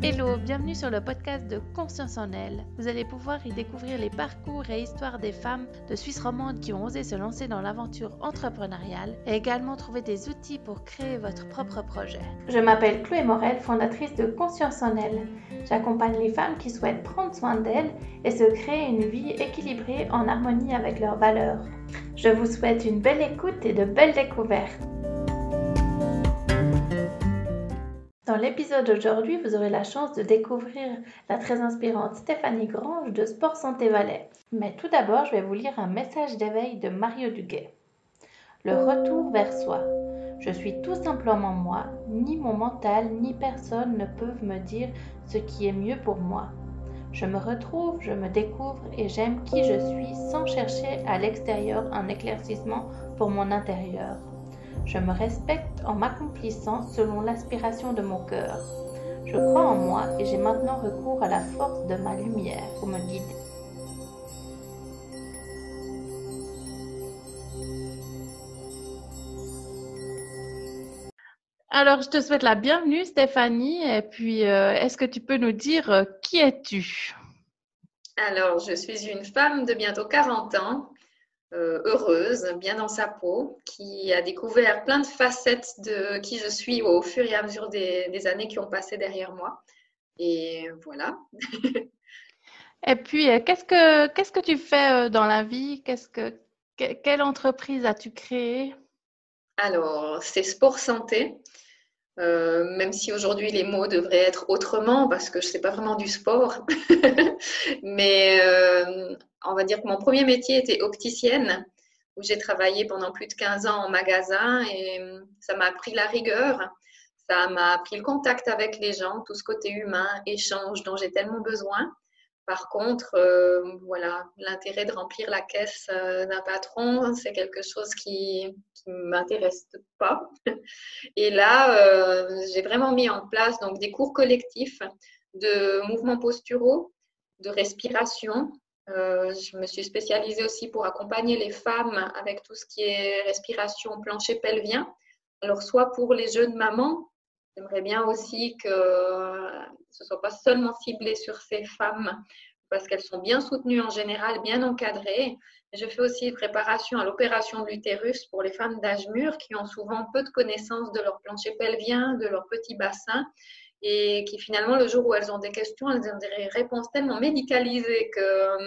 Hello, bienvenue sur le podcast de Conscience en elle. Vous allez pouvoir y découvrir les parcours et histoires des femmes de Suisse romande qui ont osé se lancer dans l'aventure entrepreneuriale et également trouver des outils pour créer votre propre projet. Je m'appelle Chloé Morel, fondatrice de Conscience en elle. J'accompagne les femmes qui souhaitent prendre soin d'elles et se créer une vie équilibrée en harmonie avec leurs valeurs. Je vous souhaite une belle écoute et de belles découvertes. Dans l'épisode d'aujourd'hui, vous aurez la chance de découvrir la très inspirante Stéphanie Grange de Sport Santé Valais. Mais tout d'abord, je vais vous lire un message d'éveil de Mario Duguay. Le retour vers soi. Je suis tout simplement moi, ni mon mental, ni personne ne peuvent me dire ce qui est mieux pour moi. Je me retrouve, je me découvre et j'aime qui je suis sans chercher à l'extérieur un éclaircissement pour mon intérieur. Je me respecte en m'accomplissant selon l'aspiration de mon cœur. Je crois en moi et j'ai maintenant recours à la force de ma lumière pour me guider. Alors, je te souhaite la bienvenue, Stéphanie. Et puis, euh, est-ce que tu peux nous dire euh, qui es-tu? Alors, je suis une femme de bientôt 40 ans euh, heureuse, bien dans sa peau, qui a découvert plein de facettes de qui je suis au fur et à mesure des, années qui ont passé derrière moi. Et voilà. et puis, euh, qu'est-ce que qu'est-ce que tu fais euh, dans la vie? Qu'est-ce que quelle entreprise as-tu créée? Alors, c'est Sport Santé. même si aujourd'hui les mots devraient être autrement parce que je ne sais pas vraiment du sport. Mais on va dire que mon premier métier était opticienne, où j'ai travaillé pendant plus de 15 ans en magasin et hum, ça m'a appris la rigueur, ça m'a appris le contact avec les gens, tout ce côté humain, échange dont j'ai tellement besoin. Par contre, euh, voilà, l'intérêt de remplir la caisse euh, d'un patron, c'est quelque chose qui ne m'intéresse pas. Et là, euh, j'ai vraiment mis en place donc des cours collectifs de mouvements posturaux, de respiration, euh, je me suis spécialisée aussi pour accompagner les femmes avec tout ce qui est respiration plancher pelvien. Alors, soit pour les jeunes mamans, j'aimerais bien aussi que ce ne soit pas seulement ciblé sur ces femmes parce qu'elles sont bien soutenues en général, bien encadrées. Je fais aussi préparation à l'opération de l'utérus pour les femmes d'âge mûr qui ont souvent peu de connaissances de leur plancher pelvien, de leur petit bassin et qui finalement, le jour où elles ont des questions, elles ont des réponses tellement médicalisées que euh,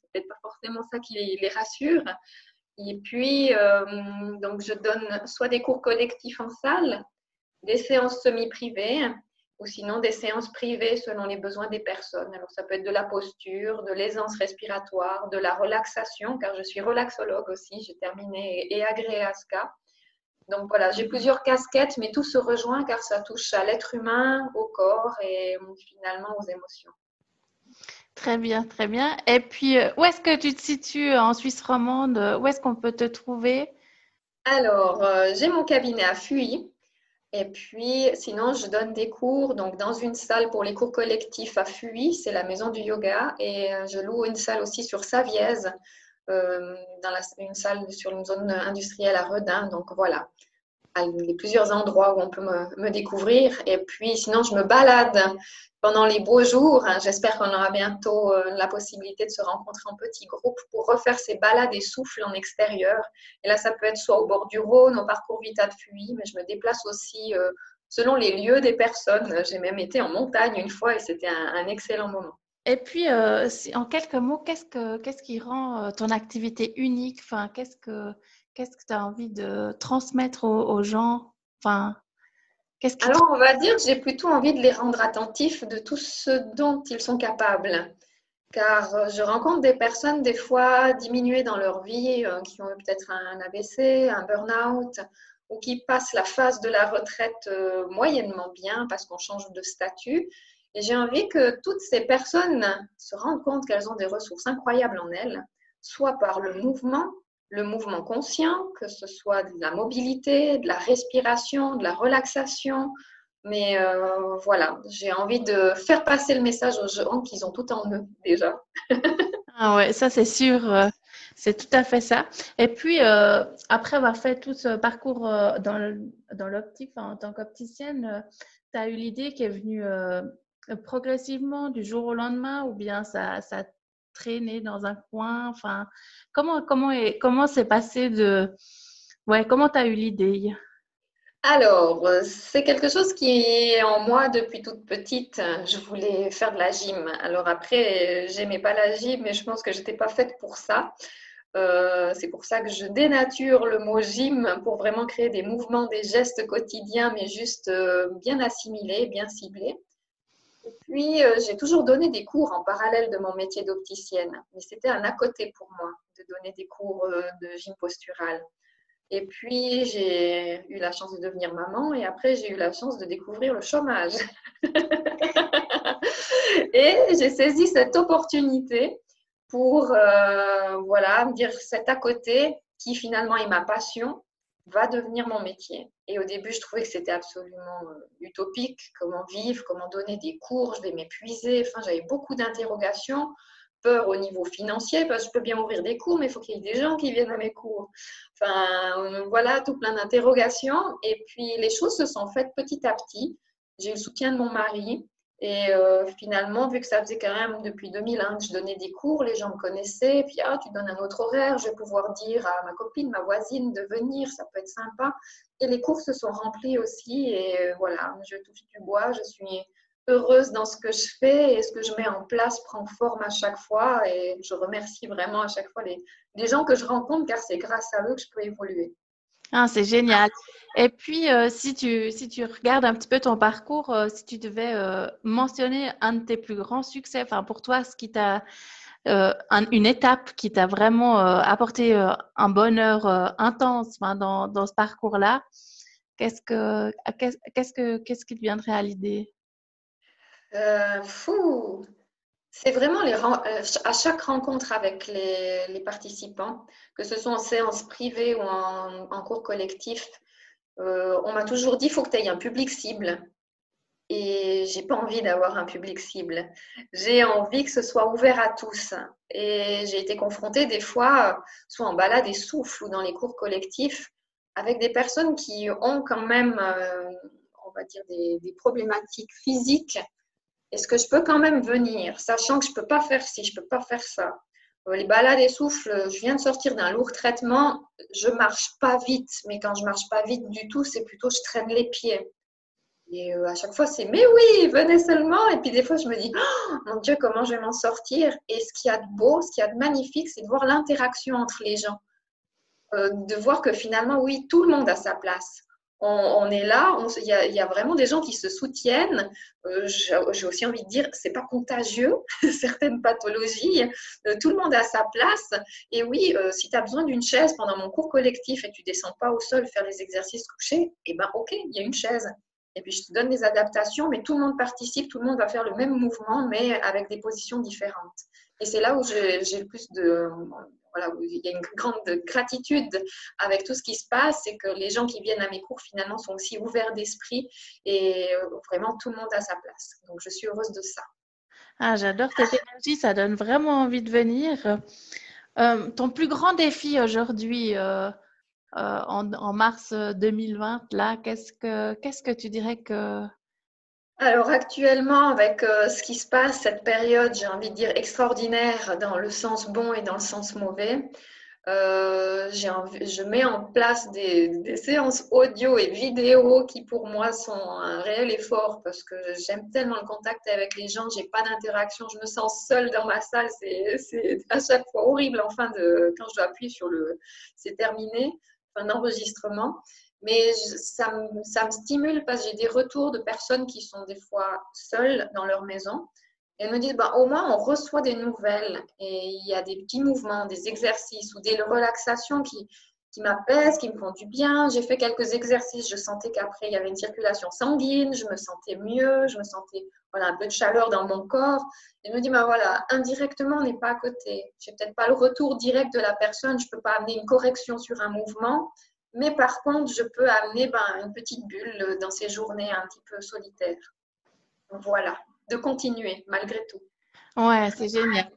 c'est peut-être pas forcément ça qui les, rassure. Et puis, euh, donc, je donne soit des cours collectifs en salle, des séances semi-privées, ou sinon des séances privées selon les besoins des personnes. Alors, ça peut être de la posture, de l'aisance respiratoire, de la relaxation, car je suis relaxologue aussi. J'ai terminé et agréé à SCA. Donc voilà, j'ai plusieurs casquettes, mais tout se rejoint car ça touche à l'être humain, au corps et finalement aux émotions. Très bien, très bien. Et puis, euh, où est-ce que tu te situes en Suisse romande? Où est-ce qu'on peut te trouver? Alors, euh, j'ai mon cabinet à Fuy. Et puis, sinon, je donne des cours donc dans une salle pour les cours collectifs à Fuy, c'est la maison du yoga. Et euh, je loue une salle aussi sur Savièse euh, dans une salle sur une zone industrielle à Redin. Donc voilà, les plusieurs endroits où on peut me, découvrir. Et puis sinon, je me balade pendant les beaux jours. Hein. J'espère qu'on aura bientôt euh, la possibilité de se rencontrer en petits groupes pour refaire ces balades et souffles en extérieur. Et là, ça peut être soit au bord du Rhône, au parcours Vita de Fuy, mais je me déplace aussi euh, selon les lieux des personnes. J'ai même été en montagne une fois et c'était un excellent moment. Et puis, euh, en quelques mots, qu'est-ce, que, qu'est-ce qui rend euh, ton activité unique? Enfin, Qu'est-ce que tu as envie de transmettre aux, gens? Enfin, qu'est-ce Alors, on va dire que j'ai plutôt envie de les rendre attentifs de tout ce dont ils sont capables. Car euh, je rencontre des personnes, des fois diminuées dans leur vie, qui ont peut-être un ABC, un burn-out, ou qui passent la phase de la retraite moyennement bien parce qu'on change de statut et j'ai envie que toutes ces personnes se rendent compte qu'elles ont des ressources incroyables en elles, soit par le mouvement, le mouvement conscient, que ce soit de la mobilité, de la respiration, de la relaxation. Mais euh, voilà, j'ai envie de faire passer le message aux gens qu'ils ont tout en eux déjà. ah ouais, ça c'est sûr. Euh, c'est tout à fait ça. Et puis, euh, après avoir fait tout ce parcours dans l'optique, en tant qu'opticienne, tu as eu l'idée qui est venue progressivement du jour au lendemain ou bien ça, ça traîné dans un coin? Enfin, comment comment est, comment s'est passé de ouais comment tu as eu l'idée? Alors, c'est quelque chose qui est en moi depuis toute petite. Je voulais faire de la gym. Alors après, j'aimais pas la gym, mais je pense que j'étais pas faite pour ça. Euh, c'est pour ça que je dénature le mot gym pour vraiment créer des mouvements, des gestes quotidiens, mais juste euh, bien assimilés, bien ciblés. Et puis, euh, j'ai toujours donné des cours en parallèle de mon métier d'opticienne, mais c'était un à côté pour moi de donner des cours euh, de gym postural. Et puis, j'ai eu la chance de devenir maman et après, j'ai eu la chance de découvrir le chômage. et j'ai saisi cette opportunité pour, euh, voilà, me dire cet à côté qui finalement est ma passion va devenir mon métier. Et au début, je trouvais que c'était absolument euh, utopique. Comment vivre, comment donner des cours, je vais m'épuiser. Enfin, j'avais beaucoup d'interrogations, peur au niveau financier, parce que je peux bien ouvrir des cours, mais il faut qu'il y ait des gens qui viennent à mes cours. Enfin, euh, voilà, tout plein d'interrogations. Et puis, les choses se sont faites petit à petit. J'ai eu le soutien de mon mari. Et euh, finalement, vu que ça faisait quand même depuis 2001 que je donnais des cours, les gens me connaissaient. Puis, ah, tu donnes un autre horaire, je vais pouvoir dire à ma copine, ma voisine de venir, ça peut être sympa. Et les cours se sont remplis aussi. Et euh, voilà, je touche du bois, je suis heureuse dans ce que je fais et ce que je mets en place prend forme à chaque fois. Et je remercie vraiment à chaque fois les gens que je rencontre car c'est grâce à eux que je peux évoluer. Ah, c'est génial. Et puis, euh, si, tu, si tu regardes un petit peu ton parcours, euh, si tu devais euh, mentionner un de tes plus grands succès, enfin pour toi, ce qui t'a une étape qui t'a vraiment apporté un bonheur intense dans, dans, ce parcours-là, qu'est-ce que qu'est-ce que qu'est-ce qui te viendrait à l'idée? Fou c'est vraiment euh, à chaque rencontre avec les, participants, que ce soit en séance privée ou en, cours collectif, euh, on m'a toujours dit faut que tu aies un public cible. Et j'ai pas envie d'avoir un public cible. J'ai envie que ce soit ouvert à tous. Et j'ai été confrontée des fois, soit en balade et souffle ou dans les cours collectifs, avec des personnes qui ont quand même, euh, on va dire, des problématiques physiques est-ce que je peux quand même venir, sachant que je ne peux pas faire ci, je ne peux pas faire ça? Euh, Les balades et souffles, je viens de sortir d'un lourd traitement, je ne marche pas vite, mais quand je ne marche pas vite du tout, c'est plutôt je traîne les pieds. Et euh, à chaque fois, c'est mais oui, venez seulement. Et puis des fois, je me dis, oh, mon Dieu, comment je vais m'en sortir Et ce qu'il y a de beau, ce qu'il y a de magnifique, c'est de voir l'interaction entre les gens. Euh, de voir que finalement, oui, tout le monde a sa place on, est là, il y, a vraiment des gens qui se soutiennent. Euh, j'ai aussi envie de dire, c'est pas contagieux, certaines pathologies. Euh, tout le monde a sa place. Et oui, euh, si tu as besoin d'une chaise pendant mon cours collectif et tu descends pas au sol faire les exercices couchés, eh ben ok, il y a une chaise. Et puis je te donne des adaptations, mais tout le monde participe, tout le monde va faire le même mouvement, mais avec des positions différentes. Et c'est là où j'ai le plus de, il y a une grande gratitude avec tout ce qui se passe, c'est que les gens qui viennent à mes cours finalement sont aussi ouverts d'esprit et euh, vraiment tout le monde a sa place. Donc je suis heureuse de ça. Ah, j'adore cette énergie, ça donne vraiment envie de venir. Euh, ton plus grand défi aujourd'hui, euh, en, en, mars 2020, là, qu'est-ce que qu'est-ce que tu dirais que alors actuellement, avec euh, ce qui se passe, cette période, j'ai envie de dire extraordinaire dans le sens bon et dans le sens mauvais, euh, je mets en place des, séances audio et vidéo qui pour moi sont un réel effort parce que j'aime tellement le contact avec les gens, j'ai pas d'interaction, je me sens seule dans ma salle, c'est à chaque fois horrible en fin de quand je dois appuyer sur le c'est terminé, fin d'enregistrement. Mais ça me, ça me stimule parce que j'ai des retours de personnes qui sont des fois seules dans leur maison. Elles me disent, bah, au moins, on reçoit des nouvelles et il y a des petits mouvements, des exercices ou des relaxations qui, qui m'apaisent, qui me font du bien. J'ai fait quelques exercices, je sentais qu'après, il y avait une circulation sanguine, je me sentais mieux, je me sentais voilà, un peu de chaleur dans mon corps. Et me dit, bah voilà, indirectement, on n'est pas à côté. Je n'ai peut-être pas le retour direct de la personne, je ne peux pas amener une correction sur un mouvement, mais par contre, je peux amener ben, une petite bulle dans ces journées un petit peu solitaires. Voilà, de continuer malgré tout. Ouais, c'est génial.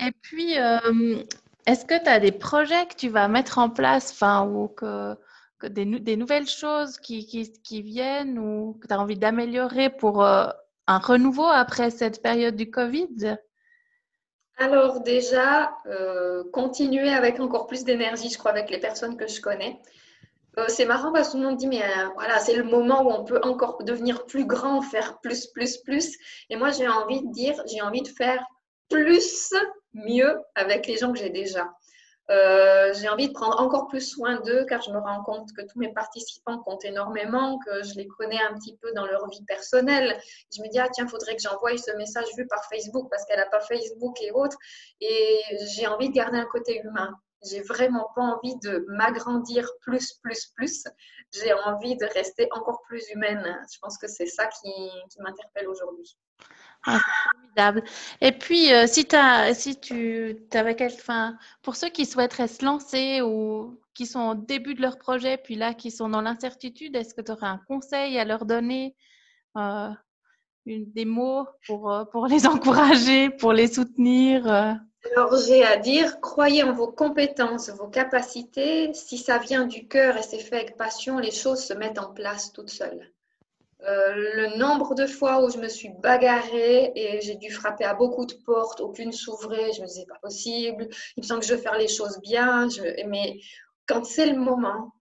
Et puis, euh, est-ce que tu as des projets que tu vas mettre en place, enfin, ou que, des, nouvelles choses qui, qui, viennent ou que tu as envie d'améliorer pour, euh, un renouveau après cette période du Covid? Alors déjà, euh, continuer avec encore plus d'énergie, je crois, avec les personnes que je connais. Euh, c'est marrant parce que tout le monde dit, mais euh, voilà, c'est le moment où on peut encore devenir plus grand, faire plus, plus, plus. Et moi, j'ai envie de dire, j'ai envie de faire plus, mieux avec les gens que j'ai déjà. Euh, j'ai envie de prendre encore plus soin d'eux car je me rends compte que tous mes participants comptent énormément, que je les connais un petit peu dans leur vie personnelle. Je me dis, ah tiens, faudrait que j'envoie ce message vu par Facebook parce qu'elle n'a pas Facebook et autres. Et j'ai envie de garder un côté humain. J'ai vraiment pas envie de m'agrandir plus, plus, plus. J'ai envie de rester encore plus humaine. Je pense que c'est ça qui, m'interpelle aujourd'hui. Ah, formidable. Et puis, euh, si, as, si tu avais quelqu'un, pour ceux qui souhaiteraient se lancer ou qui sont au début de leur projet, puis là, qui sont dans l'incertitude, est-ce que tu aurais un conseil à leur donner, euh, des mots pour, euh, les encourager, pour les soutenir Alors, j'ai à dire, croyez en vos compétences, vos capacités. Si ça vient du cœur et c'est fait avec passion, les choses se mettent en place toutes seules. Euh, le nombre de fois où je me suis bagarrée et j'ai dû frapper à beaucoup de portes, aucune s'ouvrait, je me disais pas possible, il me semble que je veux faire les choses bien, mais quand c'est le moment,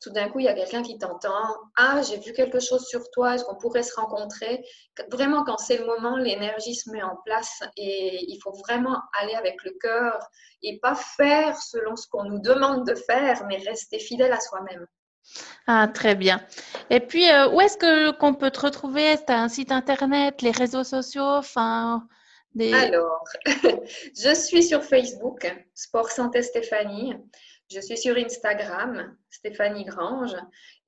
tout d'un coup, il y a quelqu'un qui t'entend, ah, j'ai vu quelque chose sur toi, est-ce qu'on pourrait se rencontrer? Vraiment, quand c'est le moment, l'énergie se met en place et il faut vraiment aller avec le cœur et pas faire selon ce qu'on nous demande de faire, mais rester fidèle à soi-même. Ah, très bien. Et puis, euh, où est-ce que qu'on peut te retrouver? Est-ce que tu as un site internet, les réseaux sociaux, enfin, des... Alors, je suis sur Facebook, Sport Santé Stéphanie. Je suis sur Instagram, Stéphanie Grange.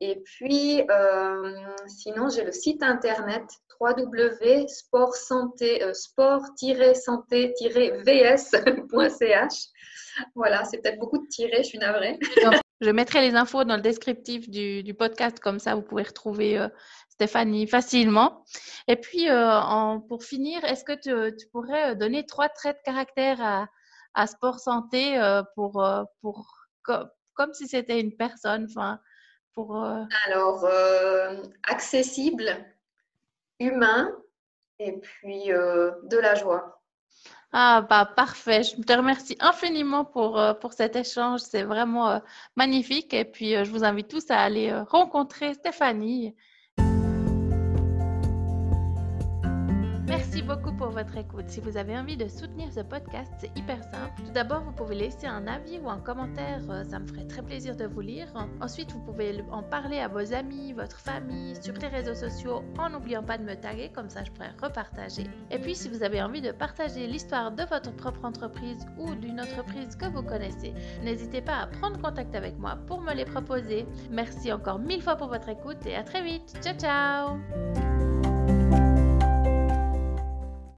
Et puis, euh, sinon, j'ai le site internet www.sport-santé-vs.ch. Voilà, c'est peut-être beaucoup de tirés, je suis navrée. Je mettrai les infos dans le descriptif du, podcast, comme ça vous pouvez retrouver euh, Stéphanie facilement. Et puis, euh, pour finir, est-ce que tu, pourrais euh, donner trois traits de caractère à, Sport Santé pour, pour, comme, si c'était une personne enfin, pour, Alors, accessible, humain et puis de la joie. Ah, bah parfait. Je te remercie infiniment pour, euh, pour cet échange. C'est vraiment euh, magnifique. Et puis, euh, je vous invite tous à aller rencontrer Stéphanie. Écoute. Si vous avez envie de soutenir ce podcast, c'est hyper simple. Tout d'abord, vous pouvez laisser un avis ou un commentaire, euh, ça me ferait très plaisir de vous lire. Ensuite, vous pouvez en parler à vos amis, votre famille, sur les réseaux sociaux, en n'oubliant pas de me taguer, comme ça je pourrais repartager. Et puis, si vous avez envie de partager l'histoire de votre propre entreprise ou d'une entreprise que vous connaissez, n'hésitez pas à prendre contact avec moi pour me les proposer. Merci encore mille fois pour votre écoute et à très vite. Ciao ciao